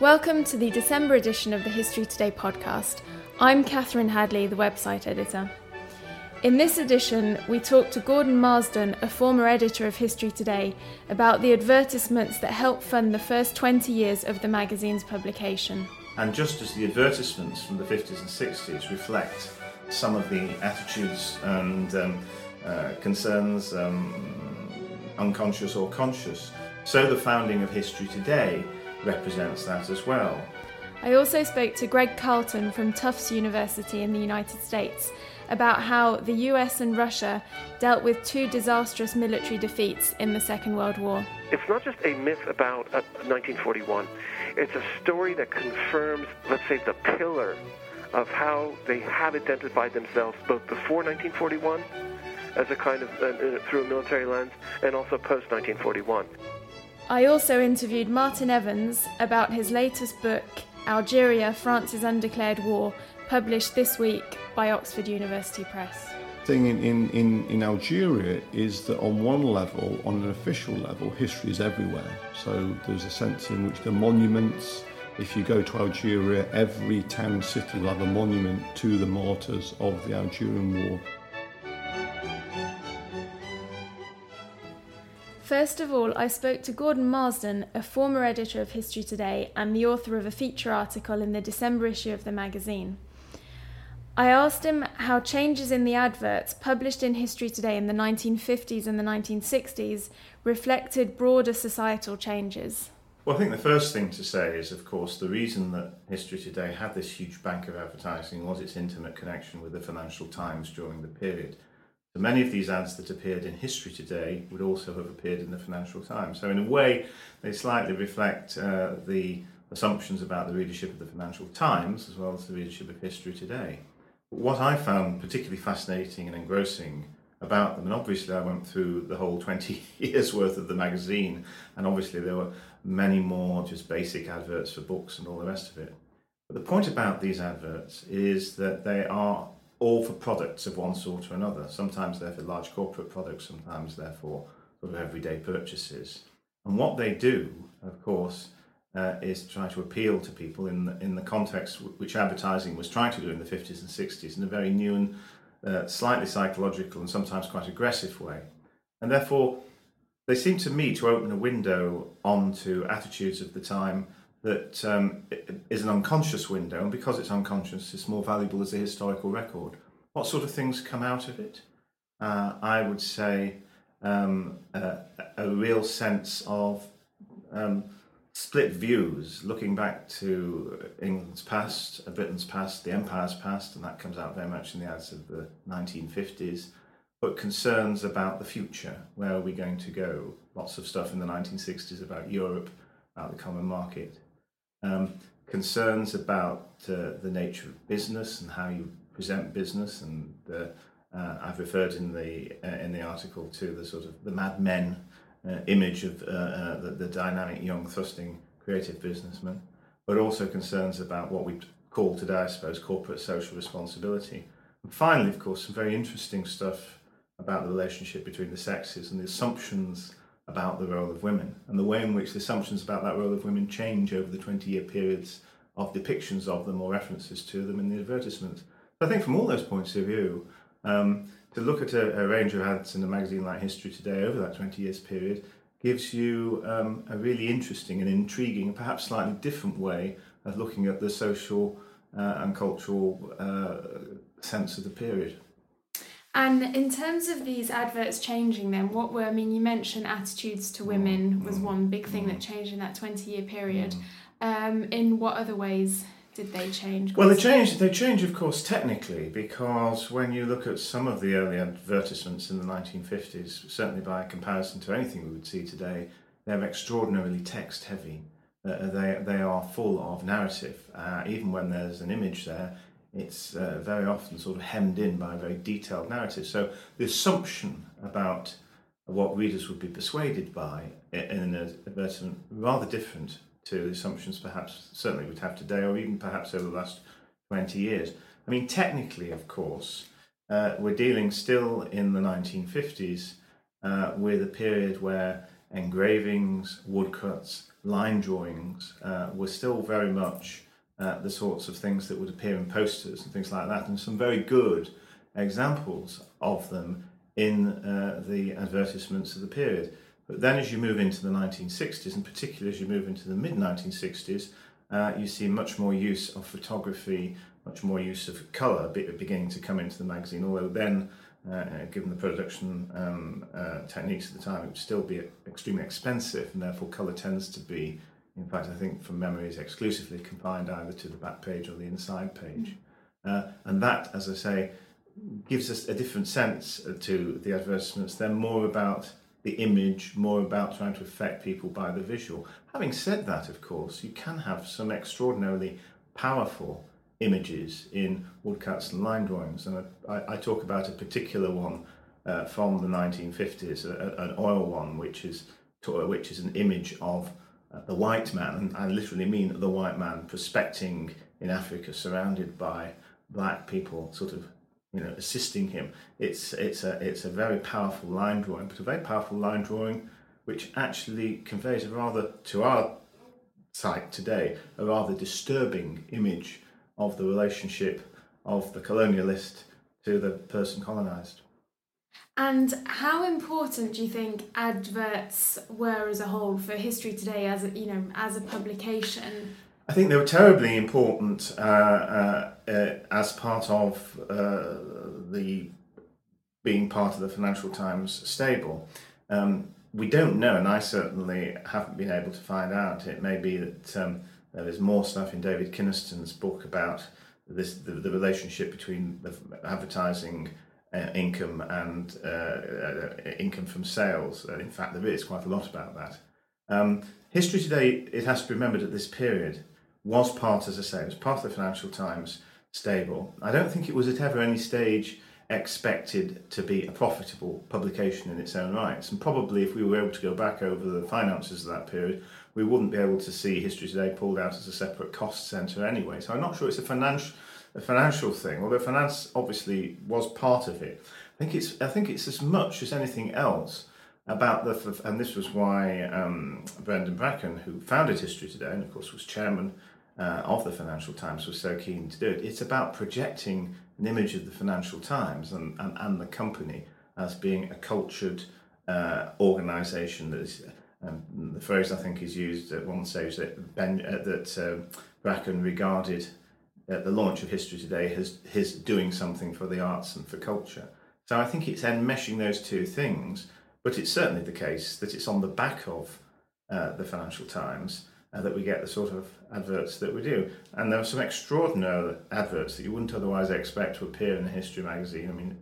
Welcome to the December edition of the History Today podcast. I'm Catherine Hadley, the website editor. In this edition, we talk to Gordon Marsden, a former editor of History Today, about the advertisements that helped fund the first 20 years of the magazine's publication. And just as the advertisements from the 50s and 60s reflect some of the attitudes and um, uh, concerns, um, unconscious or conscious, so the founding of History Today represents that as well. I also spoke to Greg Carleton from Tufts University in the United States about how the US and Russia dealt with two disastrous military defeats in the Second World War. It's not just a myth about uh, 1941. It's a story that confirms, let's say, the pillar of how they have identified themselves both before 1941 as a kind of uh, uh, through a military lens and also post 1941. I also interviewed Martin Evans about his latest book, Algeria France's Undeclared War, published this week by Oxford University Press. thing in, in, in, Algeria is that on one level, on an official level, history is everywhere. So there's a sense in which the monuments, if you go to Algeria, every town, city will have a monument to the martyrs of the Algerian War. First of all, I spoke to Gordon Marsden, a former editor of History Today and the author of a feature article in the December issue of the magazine. I asked him how changes in the adverts published in History Today in the 1950s and the 1960s reflected broader societal changes. Well, I think the first thing to say is, of course, the reason that History Today had this huge bank of advertising was its intimate connection with the Financial Times during the period. So many of these ads that appeared in History Today would also have appeared in the Financial Times. So, in a way, they slightly reflect uh, the assumptions about the readership of the Financial Times as well as the readership of History Today. But what I found particularly fascinating and engrossing about them, and obviously I went through the whole 20 years worth of the magazine, and obviously there were many more just basic adverts for books and all the rest of it. But the point about these adverts is that they are all for products of one sort or another. Sometimes they're for large corporate products, sometimes they're for sort of everyday purchases. And what they do, of course, uh, is try to appeal to people in the, in the context w- which advertising was trying to do in the 50s and 60s in a very new and uh, slightly psychological and sometimes quite aggressive way. And therefore, they seem to me to open a window onto attitudes of the time that um, is an unconscious window, and because it's unconscious, it's more valuable as a historical record. What sort of things come out of it? Uh, I would say um, a, a real sense of um, split views, looking back to England's past, uh, Britain's past, the Empire's past, and that comes out very much in the ads of the 1950s, but concerns about the future. Where are we going to go? Lots of stuff in the 1960s about Europe, about the common market. Um, concerns about uh, the nature of business and how you present business, and uh, uh, I've referred in the uh, in the article to the sort of the Mad Men uh, image of uh, the, the dynamic, young, thrusting, creative businessman, but also concerns about what we call today, I suppose, corporate social responsibility. And finally, of course, some very interesting stuff about the relationship between the sexes and the assumptions about the role of women and the way in which the assumptions about that role of women change over the 20 year periods of depictions of them or references to them in the advertisements. I think from all those points of view, um, to look at a, a, range of ads in a magazine like History Today over that 20 years period gives you um, a really interesting and intriguing perhaps slightly different way of looking at the social uh, and cultural uh, sense of the period. And in terms of these adverts changing, then what were? I mean, you mentioned attitudes to women was one big thing that changed in that twenty-year period. Um, in what other ways did they change? Well, they changed. They change, of course, technically, because when you look at some of the early advertisements in the nineteen fifties, certainly by comparison to anything we would see today, they're extraordinarily text-heavy. Uh, they they are full of narrative. Uh, even when there's an image there, it's uh, very often sort of hemmed in by a very detailed narrative. So the assumption about what readers would be persuaded by in an advertisement rather different to the assumptions perhaps certainly would have today or even perhaps over the last 20 years. I mean, technically, of course, uh, we're dealing still in the 1950s uh, with a period where engravings, woodcuts, line drawings uh, were still very much uh, the sorts of things that would appear in posters and things like that, and some very good examples of them in uh, the advertisements of the period. But then, as you move into the 1960s, and particularly as you move into the mid 1960s, uh, you see much more use of photography, much more use of colour beginning to come into the magazine. Although then, uh, given the production um, uh, techniques at the time, it would still be extremely expensive, and therefore colour tends to be in fact, I think from memory is exclusively confined either to the back page or the inside page. Uh, and that, as I say, gives us a different sense to the advertisements. They're more about the image, more about trying to affect people by the visual. Having said that, of course, you can have some extraordinarily powerful images in woodcuts and line drawings. And I, I talk about a particular one uh, from the 1950s, a, an oil one, which is which is an image of uh, the white man, and I literally mean the white man prospecting in Africa, surrounded by black people, sort of, you know, assisting him. It's it's a it's a very powerful line drawing, but a very powerful line drawing, which actually conveys a rather to our sight today a rather disturbing image of the relationship of the colonialist to the person colonized. And how important do you think adverts were as a whole for History Today as a, you know as a publication? I think they were terribly important uh, uh, uh, as part of uh, the being part of the Financial Times stable. Um, we don't know, and I certainly haven't been able to find out. It may be that um, there is more stuff in David Kynaston's book about this the, the relationship between the advertising uh, income and uh, uh, income from sales. Uh, in fact, there is quite a lot about that. Um, history today, it has to be remembered at this period, was part, as I say, was part of the Financial Times stable. I don't think it was at ever any stage expected to be a profitable publication in its own rights. And probably if we were able to go back over the finances of that period, we wouldn't be able to see History Today pulled out as a separate cost centre anyway. So I'm not sure it's a financial a financial thing, although finance obviously was part of it. I think it's I think it's as much as anything else about the and this was why um, Brendan Bracken, who founded History Today and of course was chairman uh, of the Financial Times, was so keen to do it. It's about projecting an image of the Financial Times and, and, and the company as being a cultured uh, organisation that is. Um, the phrase I think is used at one stage that ben, uh, that uh, Bracken regarded uh, the launch of History Today has his doing something for the arts and for culture. So I think it's enmeshing those two things, but it's certainly the case that it's on the back of uh, the Financial Times uh, that we get the sort of adverts that we do. And there are some extraordinary adverts that you wouldn't otherwise expect to appear in a history magazine. I mean,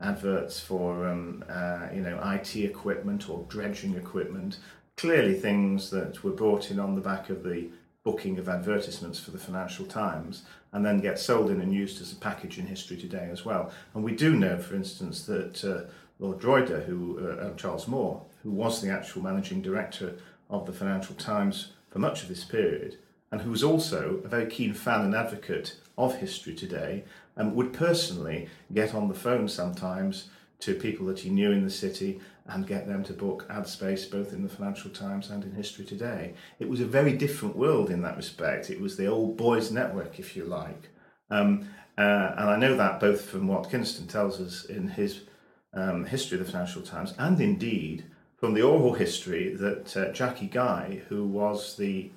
adverts for um, uh, you know IT equipment or dredging equipment, clearly things that were brought in on the back of the booking of advertisements for the Financial Times and then get sold in and used as a package in history today as well. And we do know, for instance, that uh, Lord Drogheda, who uh, Charles Moore, who was the actual managing director of the Financial Times for much of this period, and who was also a very keen fan and advocate of history today, and would personally get on the phone sometimes to people that he knew in the city and get them to book ad space both in the Financial Times and in History Today. It was a very different world in that respect. It was the old boys' network, if you like. Um, uh, and I know that both from what Kynaston tells us in his um, history of the Financial Times and indeed from the oral history that uh, Jackie Guy, who was the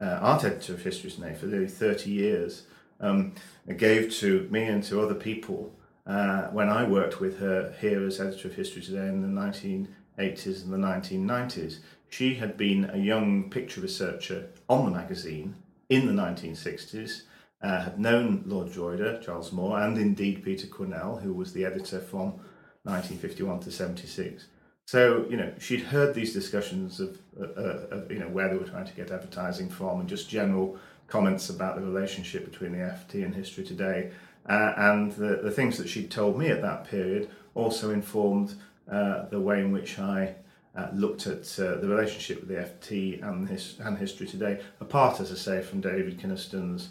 uh, art editor of History Today for nearly 30 years, um, gave to me and to other people uh, when I worked with her here as editor of History Today in the 1980s and the 1990s. She had been a young picture researcher on the magazine in the 1960s, uh, had known Lord Drogheda, Charles Moore, and indeed Peter Quennell, who was the editor from 1951 to 76. So, you know, she'd heard these discussions of, uh, uh, of, you know, where they were trying to get advertising from and just general comments about the relationship between the FT and History Today. Uh, and the, the things that she'd told me at that period also informed uh, the way in which I uh, looked at uh, the relationship with the FT and, his, and History Today, apart, as I say, from David Kynaston's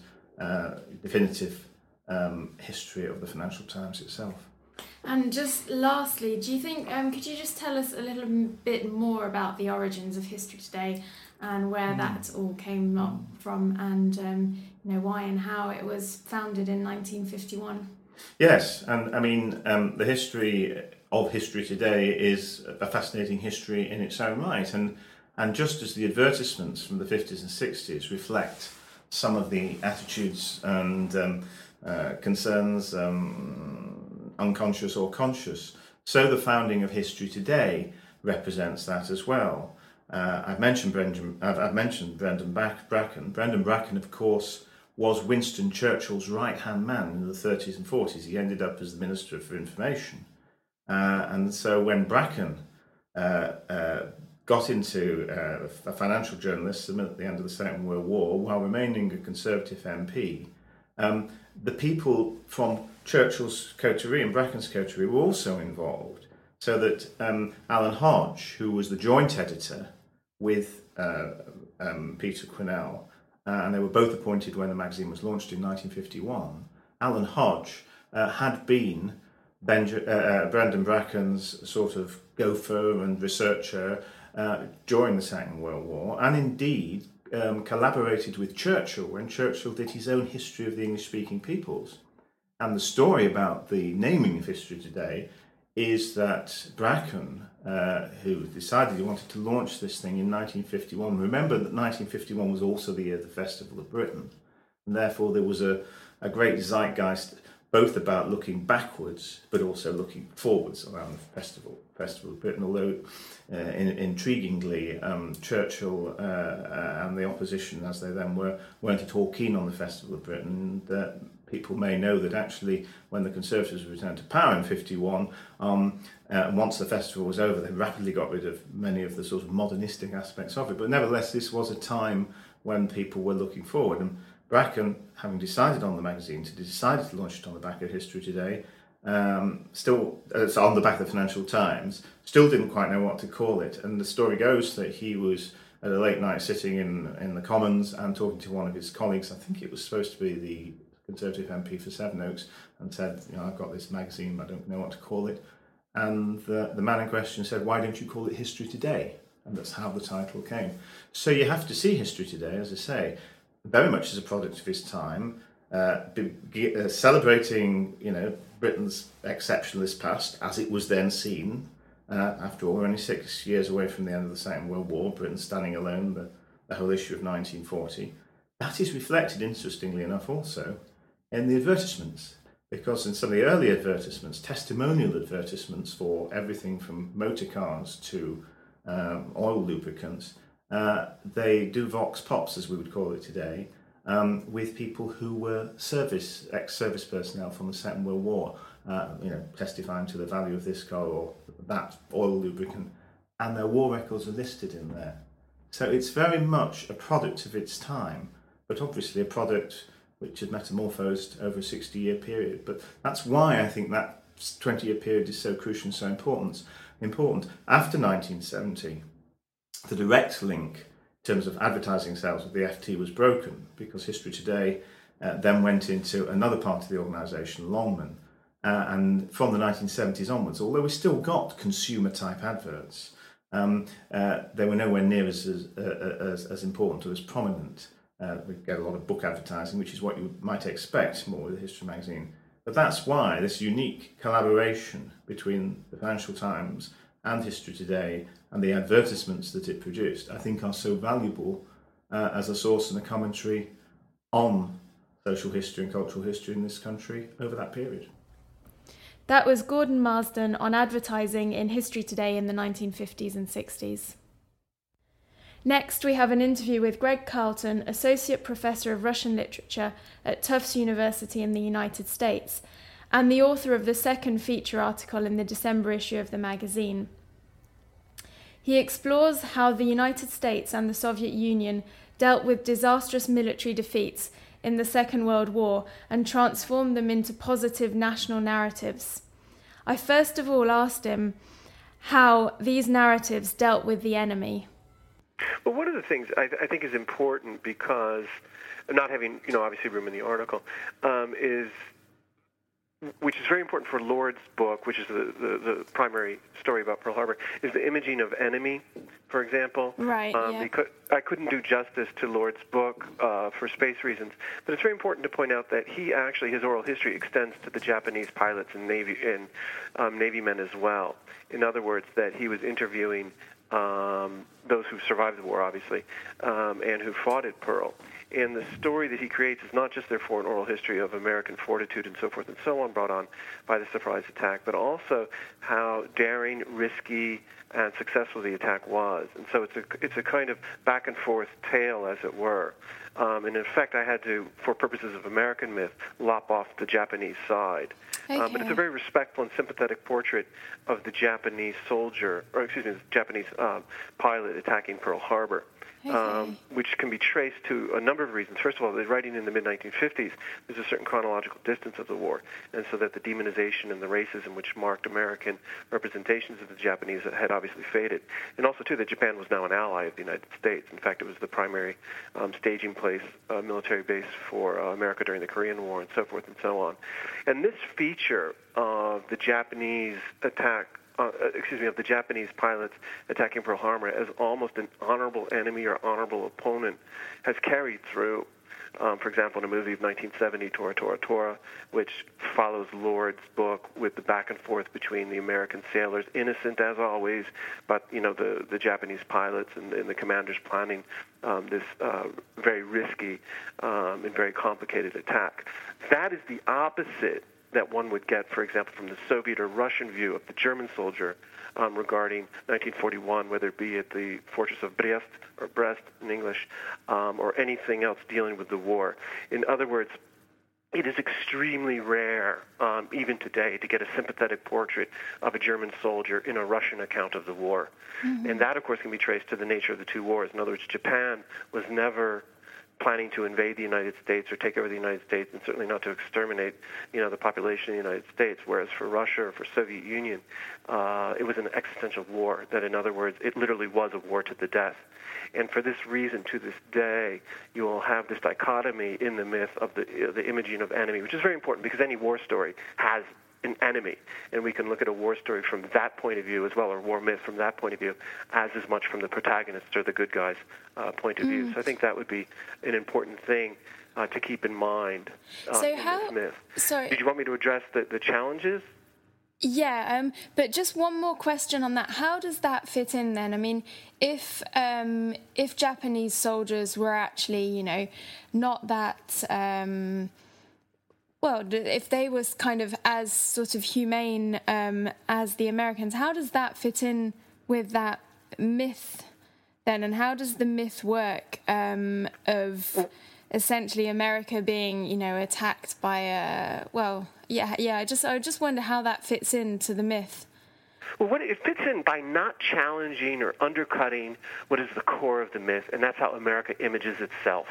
definitive um, history of the Financial Times itself. And just lastly, do you think, um, could you just tell us a little bit more about the origins of History Today and where mm. that all came up from and, um, know, why and how it was founded in 1951? Yes, and I mean, um, the history of History Today is a fascinating history in its own right. And, and just as the advertisements from the 50s and 60s reflect some of the attitudes and um, uh, concerns um, unconscious or conscious. So the founding of history today represents that as well. Uh, I've mentioned Brendan. I've, I've mentioned Brendan Bracken. Brendan Bracken, of course, was Winston Churchill's right-hand man in the 30s and 40s. He ended up as the Minister for Information, uh, and so when Bracken uh, uh got into uh, a financial journalism at the end of the Second World War, while remaining a Conservative MP, um, the people from Churchill's coterie and Bracken's coterie were also involved, so that um, Alan Hodge, who was the joint editor with uh, um, Peter Quennell, uh, and they were both appointed when the magazine was launched in 1951, Alan Hodge uh, had been uh, uh, Brendan Bracken's sort of gopher and researcher uh, during the Second World War, and indeed um, collaborated with Churchill when Churchill did his own history of the English speaking peoples. And the story about the naming of history today is that Bracken, uh, who decided he wanted to launch this thing in 1951, remember that 1951 was also the year of the Festival of Britain. And therefore, there was a, a great zeitgeist both about looking backwards but also looking forwards around the festival, Festival of Britain. Although, uh, in, intriguingly, um, Churchill uh, uh, and the opposition, as they then were, weren't at all keen on the Festival of Britain. That people may know that actually, when the Conservatives returned to power in '51, um, uh, once the festival was over, they rapidly got rid of many of the sort of modernistic aspects of it. But nevertheless, this was a time when people were looking forward. And Bracken, having decided on the magazine, to decided to launch it on the back of History Today, um, still it's on the back of the Financial Times, still didn't quite know what to call it. And the story goes that he was at a late night sitting in in the Commons and talking to one of his colleagues. I think it was supposed to be the Conservative MP for Sevenoaks, and said, "You know, I've got this magazine, I don't know what to call it." And the, the man in question said, "Why don't you call it History Today?" And that's how the title came. So you have to see History Today, as I say, very much as a product of his time, uh, be, uh, celebrating, you know, Britain's exceptionalist past as it was then seen. Uh, after all, we're only six years away from the end of the Second World War, Britain standing alone, the, the whole issue of 1940. That is reflected, interestingly enough, also in the advertisements. Because in some of the early advertisements, testimonial advertisements for everything from motor cars to um, oil lubricants, uh, they do vox pops, as we would call it today, um, with people who were service ex-service personnel from the Second World War, uh, you know, testifying to the value of this car or that oil lubricant, and their war records are listed in there. So it's very much a product of its time, but obviously a product which had metamorphosed over a 60-year period. But that's why I think that 20-year period is so crucial and so important. Important after 1970 the direct link in terms of advertising sales with the FT was broken because History Today uh, then went into another part of the organisation, Longman, uh, and from the 1970s onwards, although we still got consumer type adverts, um, uh, they were nowhere near as, as, uh, as, as important or as prominent. Uh, we get a lot of book advertising, which is what you might expect more with a history magazine. But that's why this unique collaboration between the Financial Times and History Today and the advertisements that it produced, I think, are so valuable uh, as a source and a commentary on social history and cultural history in this country over that period. That was Gordon Marsden on advertising in History Today in the 1950s and 60s. Next, we have an interview with Greg Carleton, Associate Professor of Russian Literature at Tufts University in the United States, and the author of the second feature article in the December issue of the magazine. He explores how the United States and the Soviet Union dealt with disastrous military defeats in the Second World War and transformed them into positive national narratives. I first of all asked him how these narratives dealt with the enemy. Well, one of the things I, I think is important because not having, you know, obviously room in the article, um, is which is very important for Lord's book, which is the, the, the, primary story about Pearl Harbor, is the imaging of enemy, for example. Right. Um, yeah. Because I couldn't do justice to Lord's book uh, for space reasons, but it's very important to point out that he actually his oral history extends to the Japanese pilots and navy and um, navy men as well. In other words, that he was interviewing um, those who survived the war, obviously, um, and who fought at Pearl. And the story that he creates is not just therefore an oral history of American fortitude and so forth and so on brought on by the surprise attack, but also how daring, risky, and successful the attack was. And so it's a it's a kind of back and forth tale, as it were. Um, and in fact, I had to, for purposes of American myth, lop off the Japanese side. Okay. Uh, but it's a very respectful and sympathetic portrait of the Japanese soldier, or excuse me, the Japanese um, pilot attacking Pearl Harbor um, which can be traced to a number of reasons. First of all, the writing in the mid 1950s, there's a certain chronological distance of the war, and so that the demonization and the racism which marked American representations of the Japanese had obviously faded. And also, too, that Japan was now an ally of the United States. In fact, it was the primary um, staging place, uh, military base for uh, America during the Korean War, and so forth and so on. And this feature of the Japanese attack uh, excuse me, of the Japanese pilots attacking Pearl Harbor as almost an honorable enemy or honorable opponent has carried through. Um, for example, in a movie of 1970, Tora Tora Tora, which follows Lord's book with the back and forth between the American sailors, innocent as always, but you know the the Japanese pilots and, and the commanders planning um, this uh, very risky um, and very complicated attack. That is the opposite that one would get, for example, from the Soviet or Russian view of the German soldier um, regarding 1941, whether it be at the fortress of Brest or Brest in English, um, or anything else dealing with the war. In other words, it is extremely rare, um, even today, to get a sympathetic portrait of a German soldier in a Russian account of the war. Mm-hmm. And that, of course, can be traced to the nature of the two wars. In other words, Japan was never planning to invade the United States or take over the United States, and certainly not to exterminate, you know, the population of the United States. Whereas for Russia or for Soviet Union, uh, it was an existential war. That, in other words, it literally was a war to the death. And for this reason, to this day, you will have this dichotomy in the myth of the uh, the imaging of enemy, which is very important because any war story has an enemy. And we can look at a war story from that point of view as well, or war myth from that point of view, as as much from the protagonist or the good guy's uh, point of mm. view. So I think that would be an important thing uh, to keep in mind uh, so in how, this myth. Sorry. Did you want me to address the, the challenges? Yeah, um, but just one more question on that. How does that fit in then? I mean, if um, if Japanese soldiers were actually, you know, not that um, well, if they was kind of as sort of humane um, as the Americans, how does that fit in with that myth then? And how does the myth work um, of essentially America being, you know, attacked by a well, yeah, yeah. I just I just wonder how that fits into the myth. Well, what, it fits in by not challenging or undercutting what is the core of the myth, and that's how America images itself.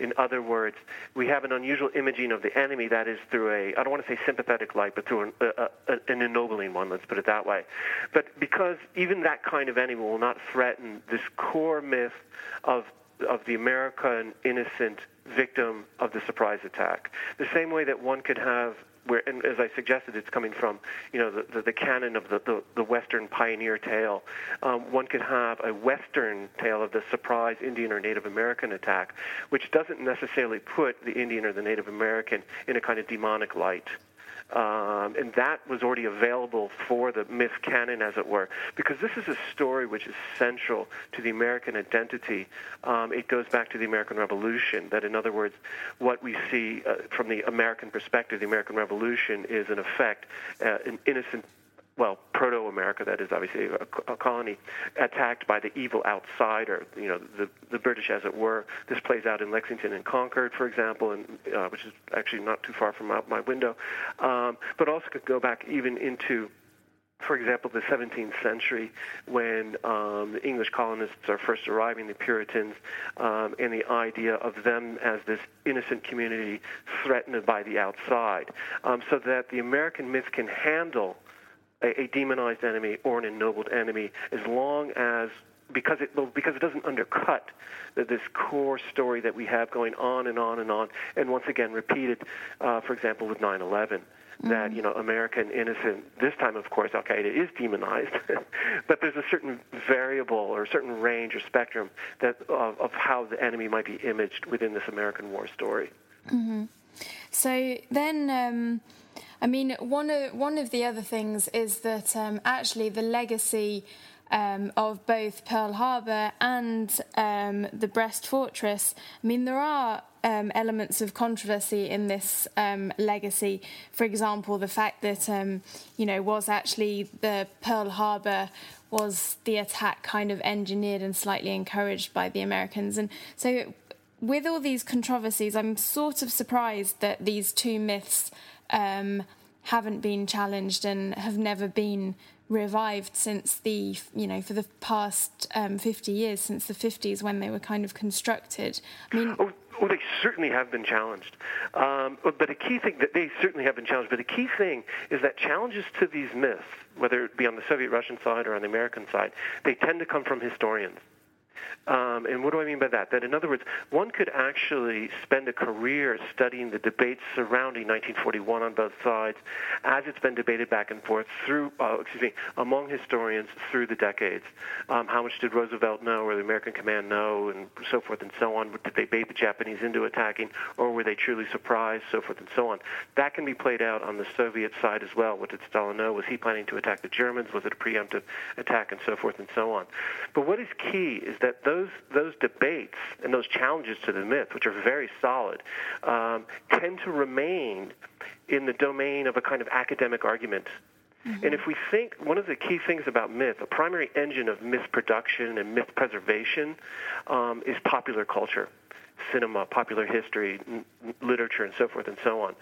In other words, we have an unusual imaging of the enemy that is through a, I don't want to say sympathetic light, but through an, a, a, an ennobling one, let's put it that way. But because even that kind of enemy will not threaten this core myth of of the American innocent victim of the surprise attack. The same way that one could have where, and as I suggested, it's coming from, you know, the, the, the canon of the, the, the Western pioneer tale. Um, one could have a Western tale of the surprise Indian or Native American attack, which doesn't necessarily put the Indian or the Native American in a kind of demonic light. Um, and that was already available for the myth canon, as it were, because this is a story which is central to the American identity. Um, it goes back to the American Revolution. That, in other words, what we see uh, from the American perspective, the American Revolution is, in effect, uh, an innocent well, proto-America, that is obviously a, a, colony, attacked by the evil outsider, you know, the, the British, as it were. This plays out in Lexington and Concord, for example, and uh, which is actually not too far from out my window, um, but also could go back even into for example, the 17th century, when um, the English colonists are first arriving, the Puritans, um, and the idea of them as this innocent community threatened by the outside, um, so that the American myth can handle a, a demonized enemy or an ennobled enemy as long as because it because it doesn't undercut this core story that we have going on and on and on, and once again repeated, uh, for example, with 9/11. Mm-hmm. That you know, American innocent. This time, of course, Al Qaeda is demonized, but there's a certain variable or a certain range or spectrum that of, of how the enemy might be imaged within this American war story. Mm-hmm. So then. Um I mean, one of one of the other things is that um, actually the legacy um, of both Pearl Harbor and um, the Brest Fortress. I mean, there are um, elements of controversy in this um, legacy. For example, the fact that um, you know was actually the Pearl Harbor was the attack kind of engineered and slightly encouraged by the Americans, and so. With all these controversies, I'm sort of surprised that these two myths um, haven't been challenged and have never been revived since the you know for the past um, 50 years since the 50s when they were kind of constructed. I mean oh, oh they certainly have been challenged. Um, but a key thing that they certainly have been challenged but the key thing is that challenges to these myths whether it be on the soviet russian side or on the american side they tend to come from historians um, and what do I mean by that? That, in other words, one could actually spend a career studying the debates surrounding 1941 on both sides, as it's been debated back and forth through, uh, excuse me, among historians through the decades. Um, how much did Roosevelt know, or the American command know, and so forth and so on? Did they bait the Japanese into attacking, or were they truly surprised, so forth and so on? That can be played out on the Soviet side as well. What did Stalin know? Was he planning to attack the Germans? Was it a preemptive attack, and so forth and so on? But what is key is that those those those debates and those challenges to the myth, which are very solid, um, tend to remain in the domain of a kind of academic argument. Mm-hmm. And if we think one of the key things about myth, a primary engine of myth production and myth preservation, um, is popular culture cinema, popular history, n- literature, and so forth and so on,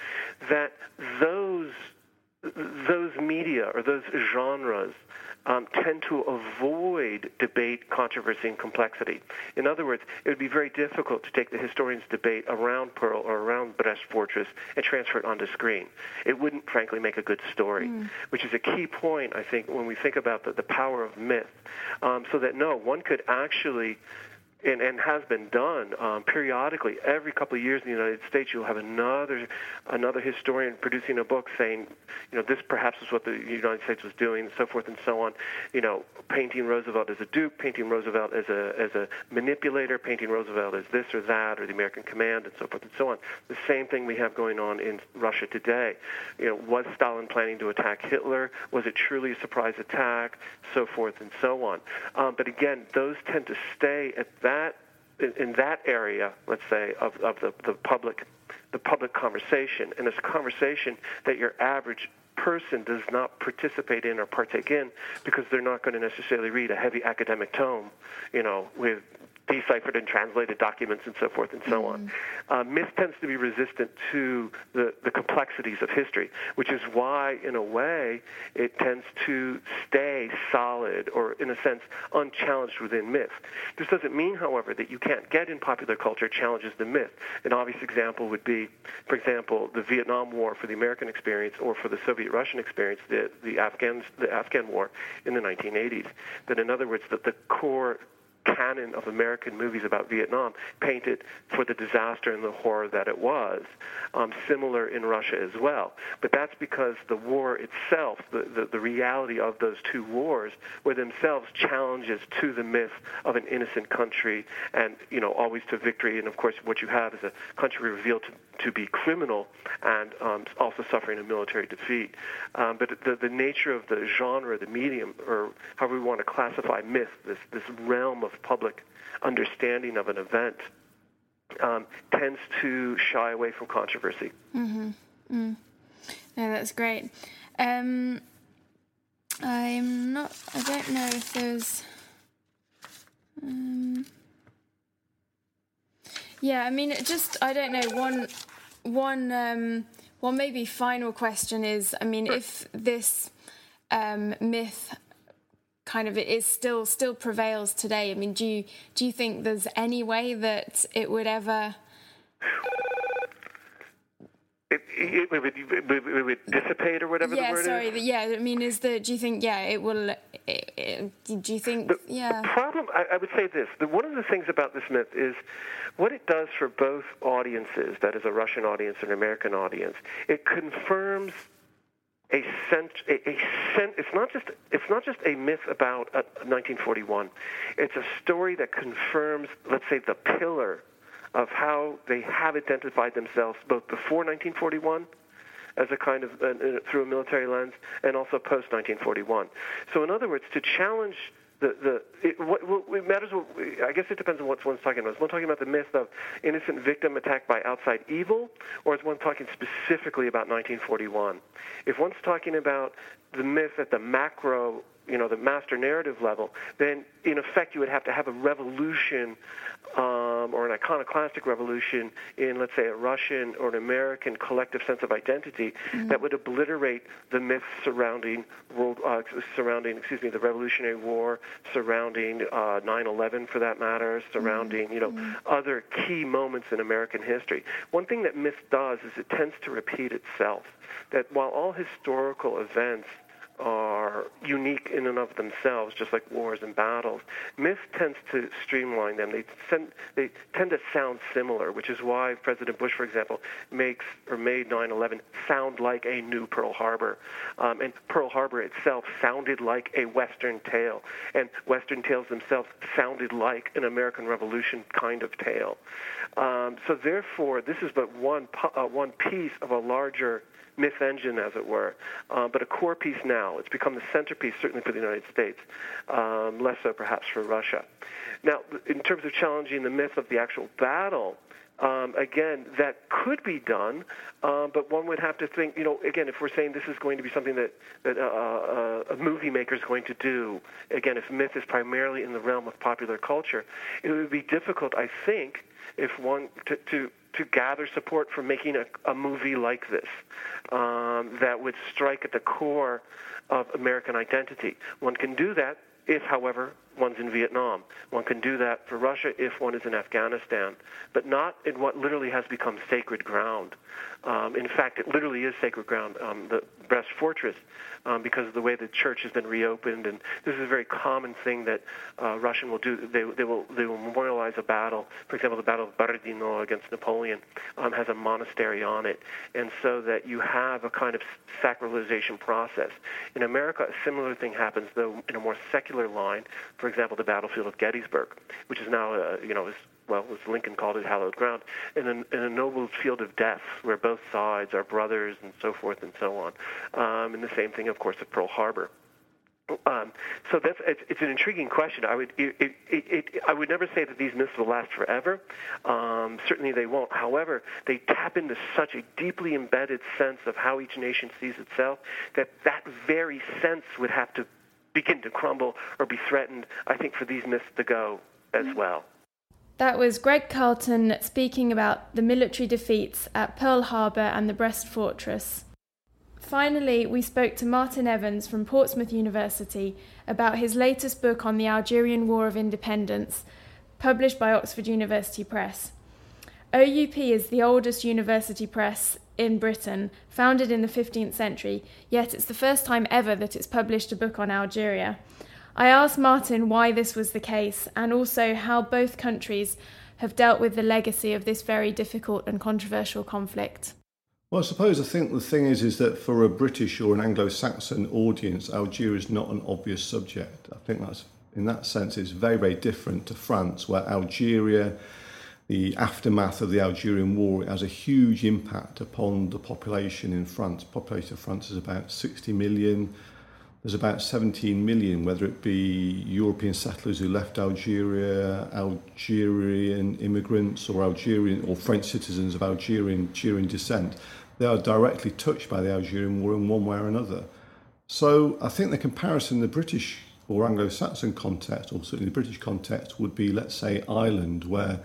that those those media or those genres um, tend to avoid debate, controversy, and complexity. In other words, it would be very difficult to take the historian's debate around Pearl or around Brest Fortress and transfer it onto screen. It wouldn't, frankly, make a good story, mm. which is a key point, I think, when we think about the, the power of myth. Um, so that, no, one could actually and, and has been done um, periodically. Every couple of years in the United States, you'll have another another historian producing a book saying, you know, this perhaps is what the United States was doing, and so forth and so on. You know, painting Roosevelt as a duke, painting Roosevelt as a as a manipulator, painting Roosevelt as this or that, or the American command, and so forth and so on. The same thing we have going on in Russia today. You know, was Stalin planning to attack Hitler? Was it truly a surprise attack? So forth and so on. Um, but again, those tend to stay at that in that area, let's say, of, of the, the public the public conversation, and it's a conversation that your average person does not participate in or partake in because they're not going to necessarily read a heavy academic tome, you know, with deciphered and translated documents and so forth and so mm-hmm. on. Uh, myth tends to be resistant to the, the complexities of history, which is why, in a way, it tends to stay solid or, in a sense, unchallenged within myth. This doesn't mean, however, that you can't get in popular culture challenges the myth. An obvious example would be, for example, the Vietnam War for the American experience or for the Soviet-Russian experience, the, the, Afghans, the Afghan War in the 1980s. That, in other words, that the core canon of American movies about Vietnam painted for the disaster and the horror that it was. Um, similar in Russia as well. But that's because the war itself, the, the, the reality of those two wars, were themselves challenges to the myth of an innocent country and, you know, always to victory. And of course, what you have is a country revealed to, to be criminal and um, also suffering a military defeat. Um, but the, the nature of the genre, the medium, or however we want to classify myth, this, this realm of public understanding of an event, um, tends to shy away from controversy. Mm-hmm. Mm. No, that's great. Um, I'm not. I don't know if there's. Um, yeah, I mean, just I don't know. One, one, um, one maybe final question is: I mean, if this um, myth kind of it is still still prevails today. I mean, do you do you think there's any way that it would ever? It, it, it, would, it, would dissipate or whatever yeah, the word is sorry, is. Yeah, I mean, is the do you think yeah it will? do you think the, yeah? The problem, I, I would say this: the, one of the things about this myth is what it does for both audiences, that is a Russian audience and an American audience. It confirms a cent, a, a cent, it's not just it's not just a myth about uh, 1941. It's a story that confirms, let's say, the pillar of how they have identified themselves both before 1941 as a kind of uh, uh, through a military lens and also post 1941. So in other words, to challenge the the it, what, what matters. What, I guess it depends on what one's talking about. Is one talking about the myth of innocent victim attacked by outside evil, or is one talking specifically about 1941? If one's talking about the myth at the macro you know, the master narrative level, then in effect you would have to have a revolution um, or an iconoclastic revolution in, let's say, a Russian or an American collective sense of identity mm-hmm. that would obliterate the myths surrounding world, uh, surrounding, excuse me, the Revolutionary War, surrounding uh, 9/11, for that matter, surrounding, mm-hmm. you know, mm-hmm. other key moments in American history. One thing that myth does is it tends to repeat itself. That while all historical events are unique in and of themselves, just like wars and battles. Myth tends to streamline them. They, send, they tend to sound similar, which is why President Bush, for example, makes or made 9/11 sound like a new Pearl Harbor, um, and Pearl Harbor itself sounded like a Western tale, and Western tales themselves sounded like an American Revolution kind of tale. Um, so therefore, this is but one uh, one piece of a larger myth engine, as it were, uh, but a core piece now. It's become the centerpiece, certainly for the United States, um, less so perhaps for Russia. Now, in terms of challenging the myth of the actual battle, um, again, that could be done, um, but one would have to think, you know, again, if we're saying this is going to be something that, that uh, uh, a movie maker is going to do, again, if myth is primarily in the realm of popular culture, it would be difficult, I think, if one to, to to gather support for making a, a movie like this um, that would strike at the core of American identity. One can do that if, however, one's in Vietnam. One can do that for Russia if one is in Afghanistan, but not in what literally has become sacred ground. Um, in fact, it literally is sacred ground, um, the Brest Fortress, um, because of the way the church has been reopened. And this is a very common thing that uh, Russian will do. They, they, will, they will memorialize a battle. For example, the Battle of Borodino against Napoleon um, has a monastery on it. And so that you have a kind of sacralization process. In America, a similar thing happens, though in a more secular line. For example, the battlefield of Gettysburg, which is now, uh, you know, is well, as Lincoln called it, hallowed ground, in a, in a noble field of death where both sides are brothers and so forth and so on. Um, and the same thing, of course, at Pearl Harbor. Um, so that's it's, it's, an intriguing question. I would it, it, it, I would never say that these myths will last forever. Um, certainly they won't. However, they tap into such a deeply embedded sense of how each nation sees itself that that very sense would have to begin to crumble or be threatened. I think for these myths to go as mm-hmm. well. That was Greg Carleton speaking about the military defeats at Pearl Harbor and the Brest Fortress. Finally, we spoke to Martin Evans from Portsmouth University about his latest book on the Algerian War of Independence, published by Oxford University Press. OUP is the oldest university press in Britain, founded in the 15th century, yet it's the first time ever that it's published a book on Algeria. I asked Martin why this was the case and also how both countries have dealt with the legacy of this very difficult and controversial conflict. Well, I suppose I think the thing is is that for a British or an Anglo-Saxon audience, Algeria is not an obvious subject. I think that's in that sense it's very very different to France, where Algeria, the aftermath of the Algerian War, has a huge impact upon the population in France. The population of France is about 60 million. There's about 17 million, whether it be European settlers who left Algeria, Algerian immigrants, or Algerian or French citizens of Algerian, Algerian descent. They are directly touched by the Algerian War in one way or another. So I think the comparison the British or Anglo-Saxon context, or certainly the British context, would be, let's say, Ireland, where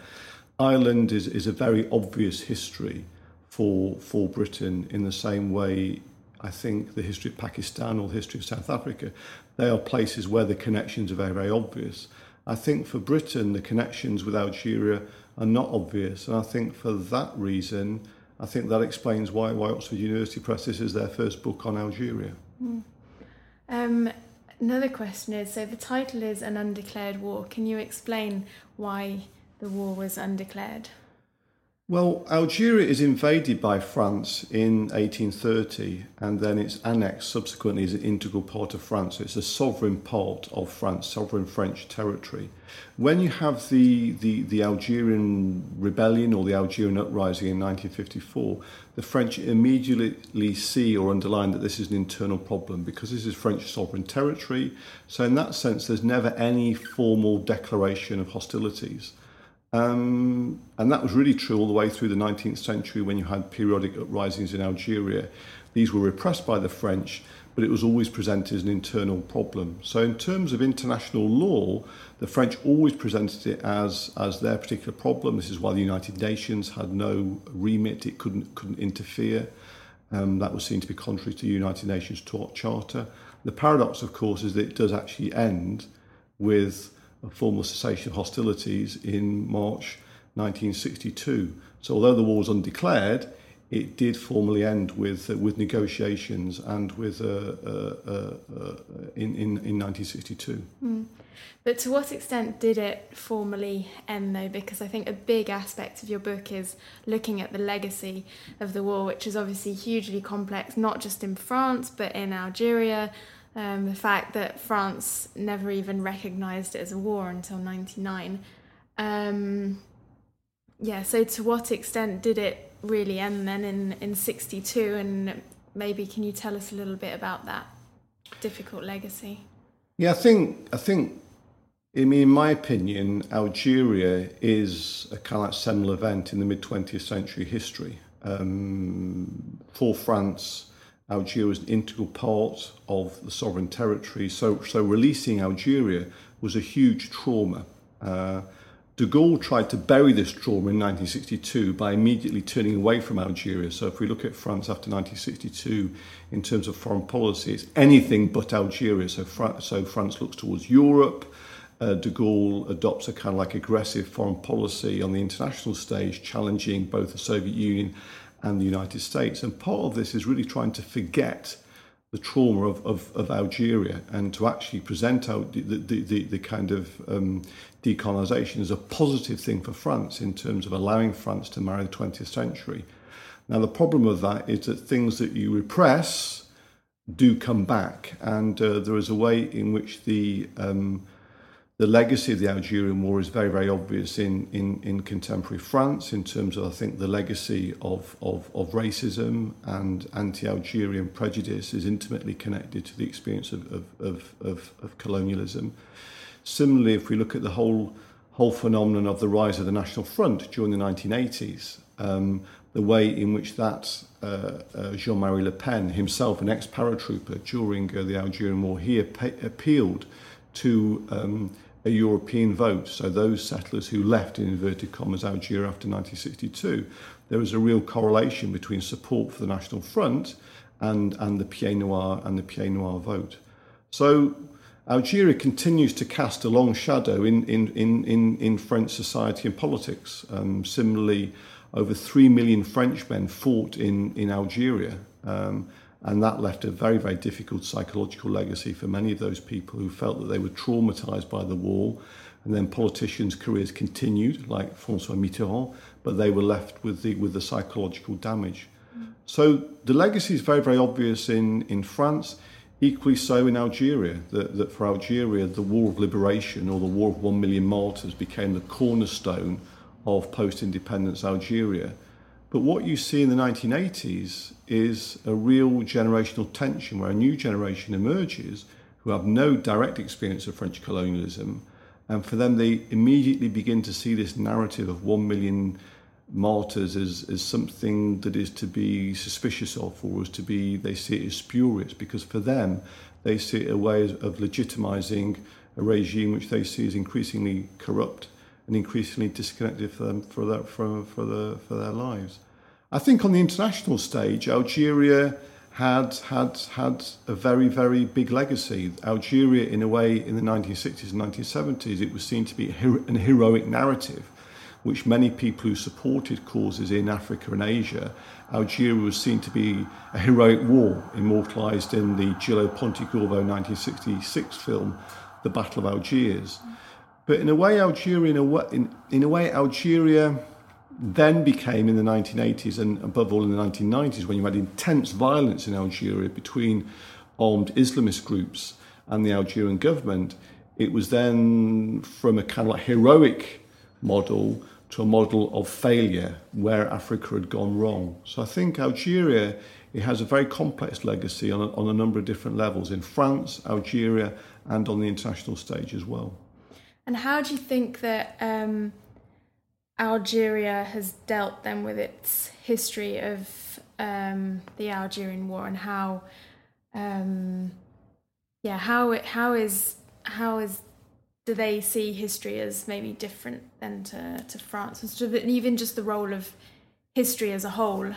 Ireland is, is a very obvious history for for Britain in the same way I think the history of Pakistan or the history of South Africa, they are places where the connections are very, very obvious. I think for Britain, the connections with Algeria are not obvious. And I think for that reason, I think that explains why, why Oxford University Press this is their first book on Algeria. Mm. Um, another question is so the title is An Undeclared War. Can you explain why the war was undeclared? Well, Algeria is invaded by France in 1830 and then it's annexed subsequently as an integral part of France. It's a sovereign part of France, sovereign French territory. When you have the, the, the Algerian rebellion or the Algerian uprising in 1954, the French immediately see or underline that this is an internal problem because this is French sovereign territory. So, in that sense, there's never any formal declaration of hostilities. Um, and that was really true all the way through the 19th century when you had periodic uprisings in Algeria. These were repressed by the French, but it was always presented as an internal problem. So, in terms of international law, the French always presented it as, as their particular problem. This is why the United Nations had no remit, it couldn't, couldn't interfere. Um, that was seen to be contrary to the United Nations Charter. The paradox, of course, is that it does actually end with a formal cessation of hostilities in March 1962. So, although the war was undeclared, it did formally end with uh, with negotiations and with uh, uh, uh, uh in, in in 1962. Mm. But to what extent did it formally end, though? Because I think a big aspect of your book is looking at the legacy of the war, which is obviously hugely complex, not just in France but in Algeria, um, the fact that France never even recognised it as a war until 99. Um, yeah, so to what extent did it really end then in, in 62? And maybe can you tell us a little bit about that difficult legacy? Yeah, I think, I think I mean, in my opinion, Algeria is a kind of seminal event in the mid 20th century history. Um, for France, Algeria was an integral part of the sovereign territory. So, so releasing Algeria was a huge trauma. Uh, de Gaulle tried to bury this trauma in 1962 by immediately turning away from Algeria. So, if we look at France after 1962 in terms of foreign policy, it's anything but Algeria. So, so France looks towards Europe. Uh, de Gaulle adopts a kind of like aggressive foreign policy on the international stage, challenging both the Soviet Union and the United States. And part of this is really trying to forget the trauma of, of, of Algeria and to actually present out the, the, the, the kind of um, decolonisation as a positive thing for France in terms of allowing France to marry the 20th century. Now, the problem with that is that things that you repress do come back, and uh, there is a way in which the um, the legacy of the Algerian War is very, very obvious in, in, in contemporary France in terms of, I think, the legacy of, of, of racism and anti Algerian prejudice is intimately connected to the experience of, of, of, of, of colonialism. Similarly, if we look at the whole, whole phenomenon of the rise of the National Front during the 1980s, um, the way in which that uh, uh, Jean Marie Le Pen, himself an ex paratrooper during uh, the Algerian War, he ap- appealed to um, a European vote. So those settlers who left, in inverted commas, Algeria after 1962, there was a real correlation between support for the National Front and, and the Pied Noir and the Pied Noir vote. So Algeria continues to cast a long shadow in, in, in, in, in French society and politics. Um, similarly, over three million Frenchmen fought in, in Algeria. Um, And that left a very, very difficult psychological legacy for many of those people who felt that they were traumatized by the war. And then politicians' careers continued, like Francois Mitterrand, but they were left with the, with the psychological damage. So the legacy is very, very obvious in, in France, equally so in Algeria, that, that for Algeria, the War of Liberation or the War of One Million Martyrs became the cornerstone of post independence Algeria. But what you see in the 1980s is a real generational tension where a new generation emerges who have no direct experience of French colonialism. And for them, they immediately begin to see this narrative of one million martyrs as, as something that is to be suspicious of or as to be, they see it as spurious because for them, they see it a way of legitimizing a regime which they see as increasingly corrupt and increasingly disconnected for them for their, for, for, the, for their lives. I think on the international stage, Algeria had had had a very very big legacy. Algeria, in a way, in the 1960s and 1970s, it was seen to be an heroic narrative, which many people who supported causes in Africa and Asia, Algeria was seen to be a heroic war, immortalised in the Gillo Pontecorvo 1966 film, The Battle of Algiers. But in a way, Algeria, in a way, in, in a way, Algeria then became in the 1980s and above all in the 1990s when you had intense violence in Algeria between armed Islamist groups and the Algerian government, it was then from a kind of like heroic model to a model of failure where Africa had gone wrong. So I think Algeria it has a very complex legacy on a, on a number of different levels in France, Algeria, and on the international stage as well. And how do you think that um, Algeria has dealt then with its history of um, the Algerian War and how, um, yeah, how it how is how is do they see history as maybe different than to, to France, and even just the role of history as a whole?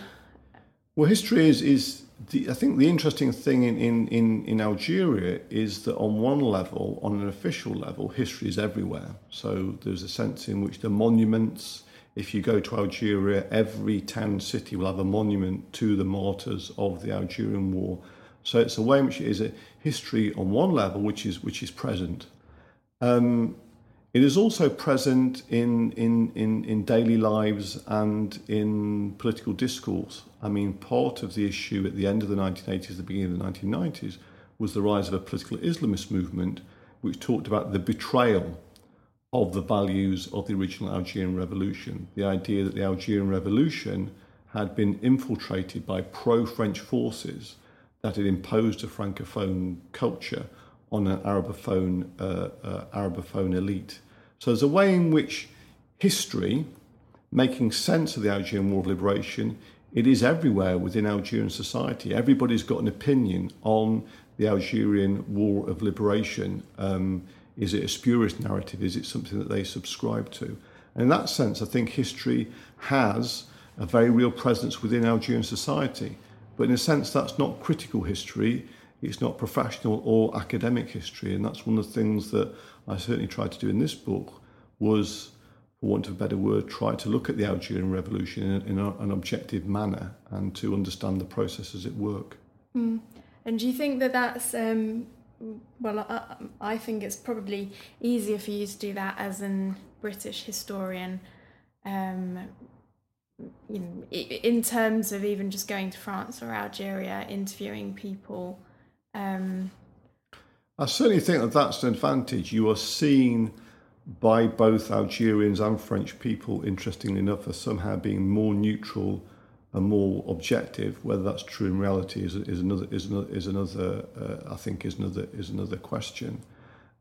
Well, history is is the, I think the interesting thing in, in, in, in Algeria is that on one level, on an official level, history is everywhere. So there's a sense in which the monuments, if you go to Algeria, every town city will have a monument to the martyrs of the Algerian War. So it's a way in which it is a history on one level, which is which is present. Um, it is also present in, in, in, in daily lives and in political discourse. I mean, part of the issue at the end of the 1980s, the beginning of the 1990s, was the rise of a political Islamist movement which talked about the betrayal of the values of the original Algerian revolution. The idea that the Algerian revolution had been infiltrated by pro French forces that had imposed a francophone culture on an Arabophone, uh, uh, Arabophone elite. So there's a way in which history, making sense of the Algerian War of Liberation, it is everywhere within Algerian society. Everybody's got an opinion on the Algerian War of Liberation. Um, is it a spurious narrative? Is it something that they subscribe to? And in that sense, I think history has a very real presence within Algerian society. But in a sense, that's not critical history, it's not professional or academic history. And that's one of the things that I certainly tried to do in this book was, for want of a better word, try to look at the Algerian Revolution in, in a, an objective manner and to understand the processes at work. Mm. And do you think that that's, um, well, I, I think it's probably easier for you to do that as an British historian, um, you know, in terms of even just going to France or Algeria, interviewing people. Um, I certainly think that that's an advantage. You are seen by both Algerians and French people, interestingly enough, as somehow being more neutral and more objective. Whether that's true in reality is, is another is another, is another uh, I think is another is another question.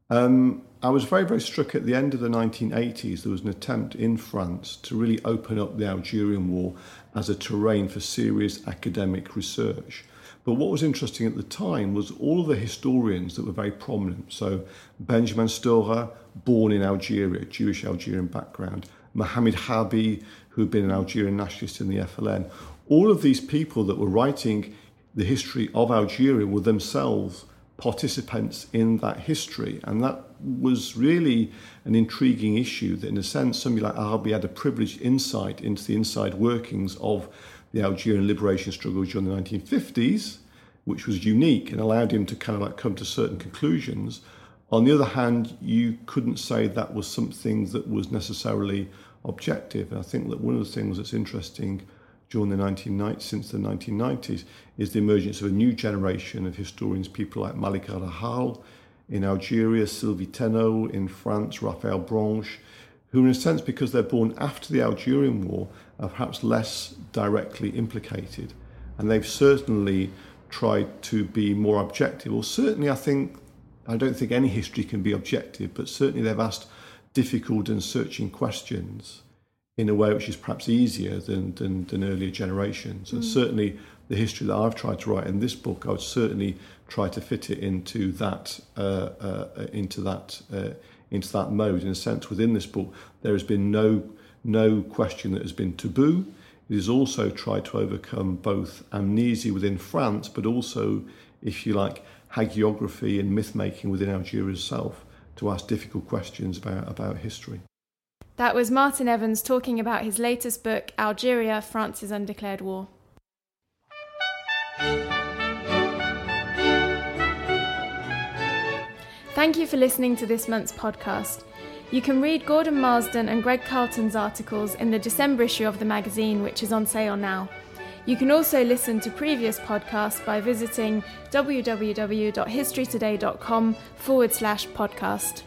Um, I was very very struck at the end of the 1980s. There was an attempt in France to really open up the Algerian War as a terrain for serious academic research. But what was interesting at the time was all of the historians that were very prominent. So Benjamin Stora, born in Algeria, Jewish Algerian background, Mohamed Harbi, who had been an Algerian nationalist in the FLN, all of these people that were writing the history of Algeria were themselves participants in that history. And that was really an intriguing issue that, in a sense, somebody like Harbi had a privileged insight into the inside workings of the Algerian liberation struggle during the 1950s, which was unique and allowed him to kind of like come to certain conclusions. On the other hand, you couldn't say that was something that was necessarily objective. And I think that one of the things that's interesting during the 1990s, since the 1990s, is the emergence of a new generation of historians, people like Malika Rahal in Algeria, Sylvie Thénault in France, Raphaëlle Branche, who, in a sense, because they're born after the Algerian War, are perhaps less directly implicated. And they've certainly tried to be more objective, or certainly, I think, I don't think any history can be objective, but certainly they've asked difficult and searching questions in a way which is perhaps easier than, than, than earlier generations. And mm. certainly the history that I've tried to write in this book, I would certainly try to fit it into that uh, uh, into that uh, into that mode. In a sense, within this book, there has been no no question that has been taboo. It has also tried to overcome both amnesia within France, but also, if you like, hagiography and myth making within Algeria itself to ask difficult questions about, about history. That was Martin Evans talking about his latest book, Algeria France's Undeclared War. Thank you for listening to this month's podcast. You can read Gordon Marsden and Greg Carleton's articles in the December issue of the magazine, which is on sale now. You can also listen to previous podcasts by visiting www.historytoday.com forward slash podcast.